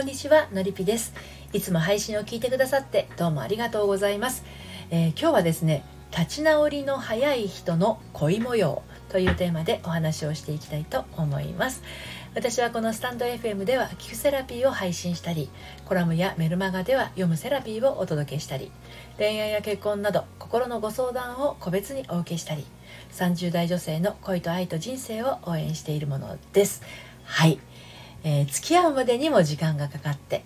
こんにちはのりぴです。いつも配信を聞いてくださってどうもありがとうございます、えー、今日はですね立ち直りの早い人の恋模様というテーマでお話をしていきたいと思います。私はこのスタンド FM では聞くセラピーを配信したりコラムやメルマガでは読むセラピーをお届けしたり恋愛や結婚など心のご相談を個別にお受けしたり30代女性の恋と愛と人生を応援しているものです。はい。えー、付き合うまでにも時間がかかって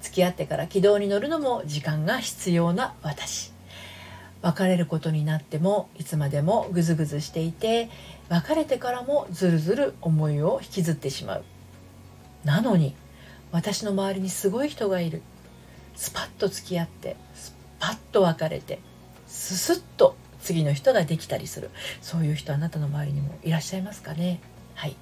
付き合ってから軌道に乗るのも時間が必要な私。別れることになってもいつまでもグズグズしていて別れてからもずるずる思いを引きずってしまう。なのに私の周りにすごい人がいる。スパッと付き合ってスパッと別れてススッと次の人ができたりする。そういう人あなたの周りにもいらっしゃいますかね？はい、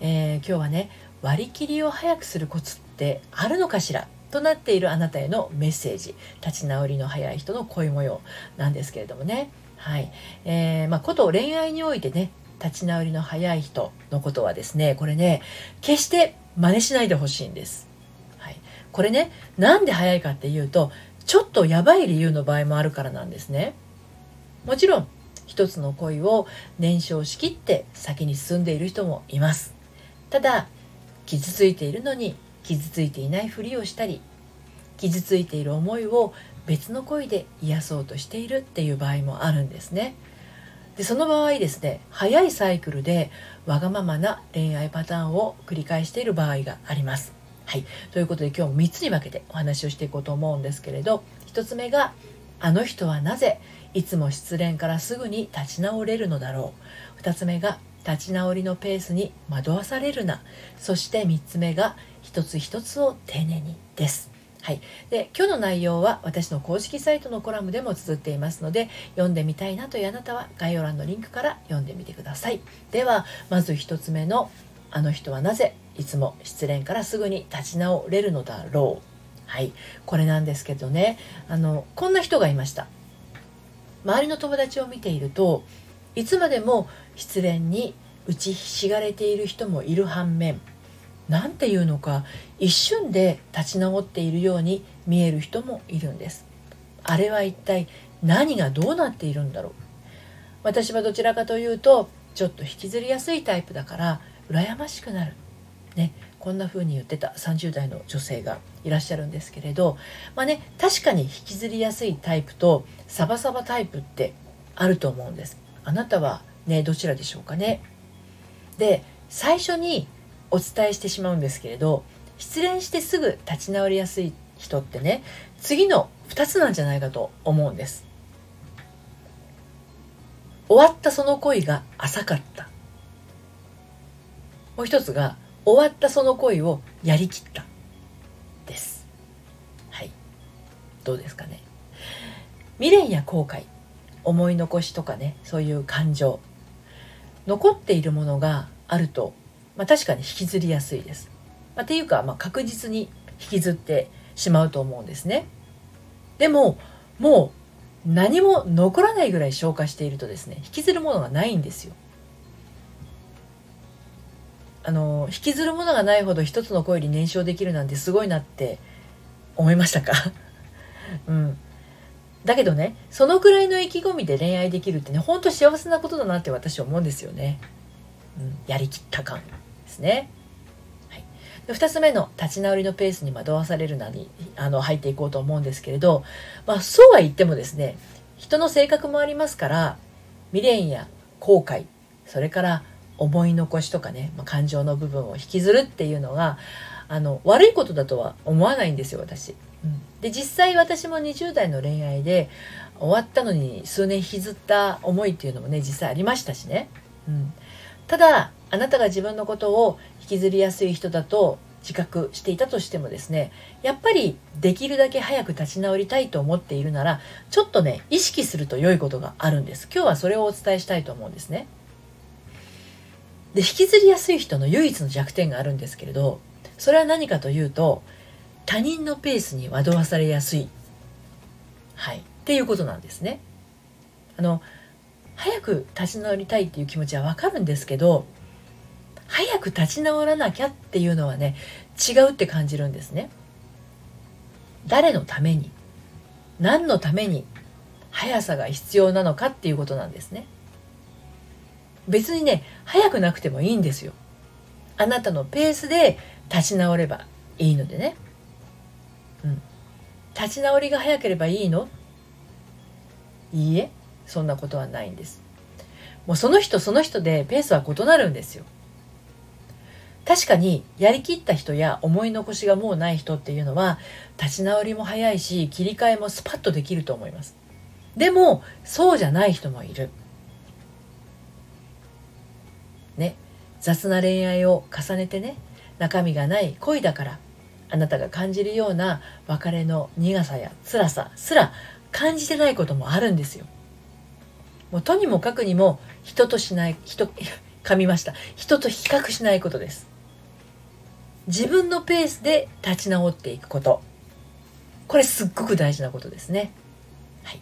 えー、今日はね割り切りを早くするコツってあるのかしら？となっているあなたへのメッセージ。立ち直りの早い人の恋模様なんですけれどもね。はい。えー、まあ、こと恋愛においてね立ち直りの早い人のことはですねこれね決して真似しないでほしいんです、はい、これねなんで早いかっていうとちょっとやばい理由の場合もあるからなんですね。もちろん一つの恋を燃焼しきって先に進んでいる人もいます。ただ傷ついているのに傷ついていないふりをしたり傷ついている思いを別の恋で癒そうとしているっていう場合もあるんですね。でその場合ですね早いサイクルでわがままな恋愛パターンを繰り返している場合があります。はい、ということで今日も3つに分けてお話をしていこうと思うんですけれど1つ目が「あの人はなぜいつも失恋からすぐに立ち直れるのだろう」2つ目が「立ち直りのペースに惑わされるな。そして3つ目が一つ一つを丁寧にです。はい、で今日の内容は私の公式サイトのコラムでも綴っていますので読んでみたいなというあなたは概要欄のリンクから読んでみてください。ではまず1つ目の「あの人はなぜいつも失恋からすぐに立ち直れるのだろう」はい。これなんですけどね。あのこんな人がいました。周りの友達を見ているといつまでも失恋に打ちひしがれている人もいる反面何て言うのか一瞬で立ち直っているように見える人もいるんです。あれは一体何がどうなっているんだろう。私はどちらかというとちょっと引きずりやすいタイプだから羨ましくなる。ねこんな風に言ってた30代の女性がいらっしゃるんですけれどまあね確かに引きずりやすいタイプとサバサバタイプってあると思うんです。あなたはねどちらでしょうかね。で最初にお伝えしてしまうんですけれど失恋してすぐ立ち直りやすい人ってね次の2つなんじゃないかと思うんです。終わったその恋が浅かった。もう一つが終わったその恋をやりきったです。はい。どうですかね。未練や後悔思い残しとかねそういう感情。残っているものがあると、まあ、確かに引きずりやすいです。まあ、っていうか、まあ、確実に引きずってしまうと思うんですね。でももう何も残らないぐらい消化しているとですね引きずるものがないんですよ。あの引きずるものがないほど一つの声に燃焼できるなんてすごいなって思いましたか？うんだけどねそのくらいの意気込みで恋愛できるってねほんと幸せなことだなって私は思うんですよね、うん、やりきった感ですね、はい、で2つ目の立ち直りのペースに惑わされるなにあの入っていこうと思うんですけれど、まあ、そうは言ってもですね人の性格もありますから未練や後悔それから思い残しとかね、まあ、感情の部分を引きずるっていうのがあの悪いことだとは思わないんですよ私。で実際私も20代の恋愛で終わったのに数年引きずった思いっていうのもね実際ありましたしね、うん、ただあなたが自分のことを引きずりやすい人だと自覚していたとしてもですねやっぱりできるだけ早く立ち直りたいと思っているならちょっとね意識すると良いことがあるんです。今日はそれをお伝えしたいと思うんですね。で引きずりやすい人の唯一の弱点があるんですけれどそれは何かというと他人のペースに惑わされやすい、はい、っていうことなんですね。あの早く立ち直りたいっていう気持ちはわかるんですけど早く立ち直らなきゃっていうのはね違うって感じるんですね。誰のために何のために速さが必要なのかっていうことなんですね。別にね速くなくてもいいんですよ。あなたのペースで立ち直ればいいのでね、立ち直りが早ければいいの？いいえそんなことはないんです。もうその人その人でペースは異なるんですよ。確かにやりきった人や思い残しがもうない人っていうのは立ち直りも早いし切り替えもスパッとできると思います。でもそうじゃない人もいる。ね雑な恋愛を重ねてね中身がない恋だからあなたが感じるような別れの苦さや辛さすら感じてないこともあるんですよ。もうとにもかくにも人としない人噛みました。人と比較しないことです。自分のペースで立ち直っていくこと。これすっごく大事なことですね、はい、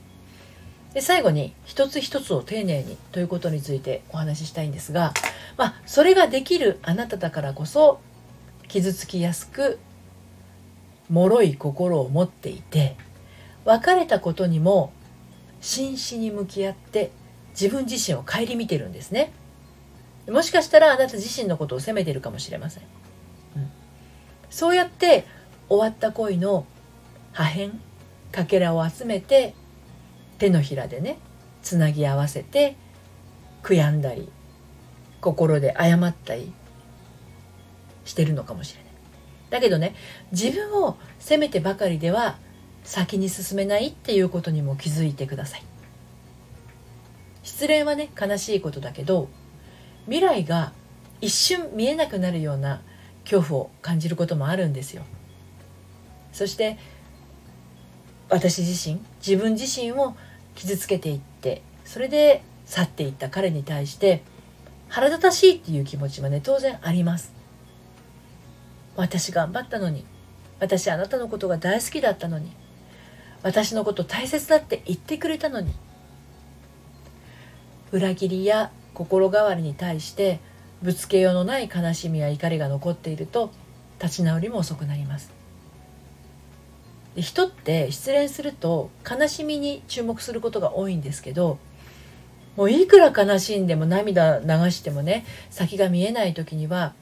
で最後に一つ一つを丁寧にということについてお話ししたいんですが、まあ、それができるあなただからこそ傷つきやすく脆い心を持っていて別れたことにも真摯に向き合って自分自身を顧みてるんですね。もしかしたらあなた自身のことを責めてるかもしれません、うん、そうやって終わった恋の破片かけらを集めて手のひらでねつなぎ合わせて悔やんだり心で謝ったりしてるのかもしれない。だけどね自分を責めてばかりでは先に進めないっていうことにも気づいてください。失恋はね悲しいことだけど未来が一瞬見えなくなるような恐怖を感じることもあるんですよ。そして私自身自分自身を傷つけていってそれで去っていった彼に対して腹立たしいっていう気持ちはね当然あります。私頑張ったのに。私あなたのことが大好きだったのに。私のこと大切だって言ってくれたのに。裏切りや心変わりに対してぶつけようのない悲しみや怒りが残っていると立ち直りも遅くなります。人って失恋すると悲しみに注目することが多いんですけどもういくら悲しんでも涙流してもね先が見えない時には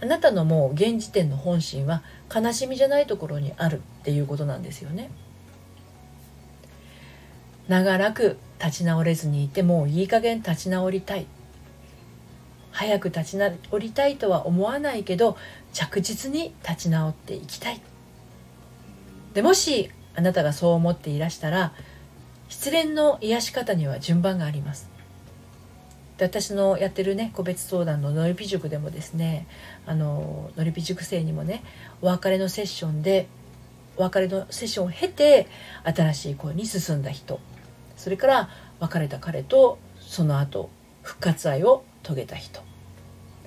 あなたのもう現時点の本心は悲しみじゃないところにあるっていうことなんですよね。長らく立ち直れずにいてもういい加減立ち直りたい。早く立ち直りたいとは思わないけど着実に立ち直っていきたい。でもしあなたがそう思っていらしたら失恋の癒し方には順番があります。で私のやってるね個別相談ののりぴ塾でもですねあののりぴ塾生にもねお別れのセッションでお別れのセッションを経て新しい恋に進んだ人。それから別れた彼とその後復活愛を遂げた人。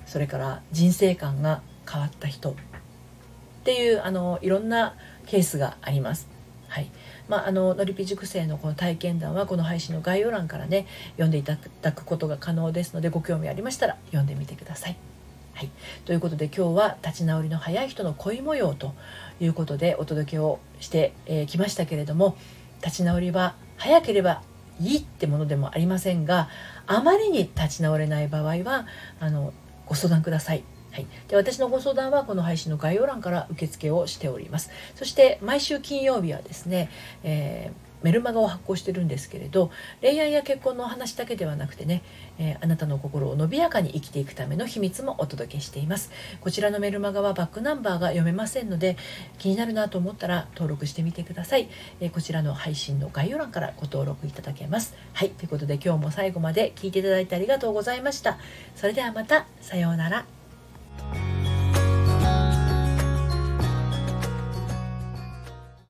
それから人生観が変わった人。っていうあのいろんなケースがあります。まあ、あののりぴ塾生のこの体験談はこの配信の概要欄からね読んでいただくことが可能ですのでご興味ありましたら読んでみてください。はい、ということで今日は立ち直りの早い人の恋模様ということでお届けをしてき、えー、ましたけれども立ち直りは早ければいいってものでもありませんがあまりに立ち直れない場合はあのご相談ください。はい、で私のご相談はこの配信の概要欄から受付をしております。そして毎週金曜日はですね、えーメルマガを発行してるんですけれど恋愛や結婚の話だけではなくてね、えー、あなたの心を伸びやかに生きていくための秘密もお届けしています。こちらのメルマガはバックナンバーが読めませんので気になるなと思ったら登録してみてください、えー、こちらの配信の概要欄からご登録いただけます。はい。ということで今日も最後まで聞いていただいてありがとうございました。それではまた。さようなら。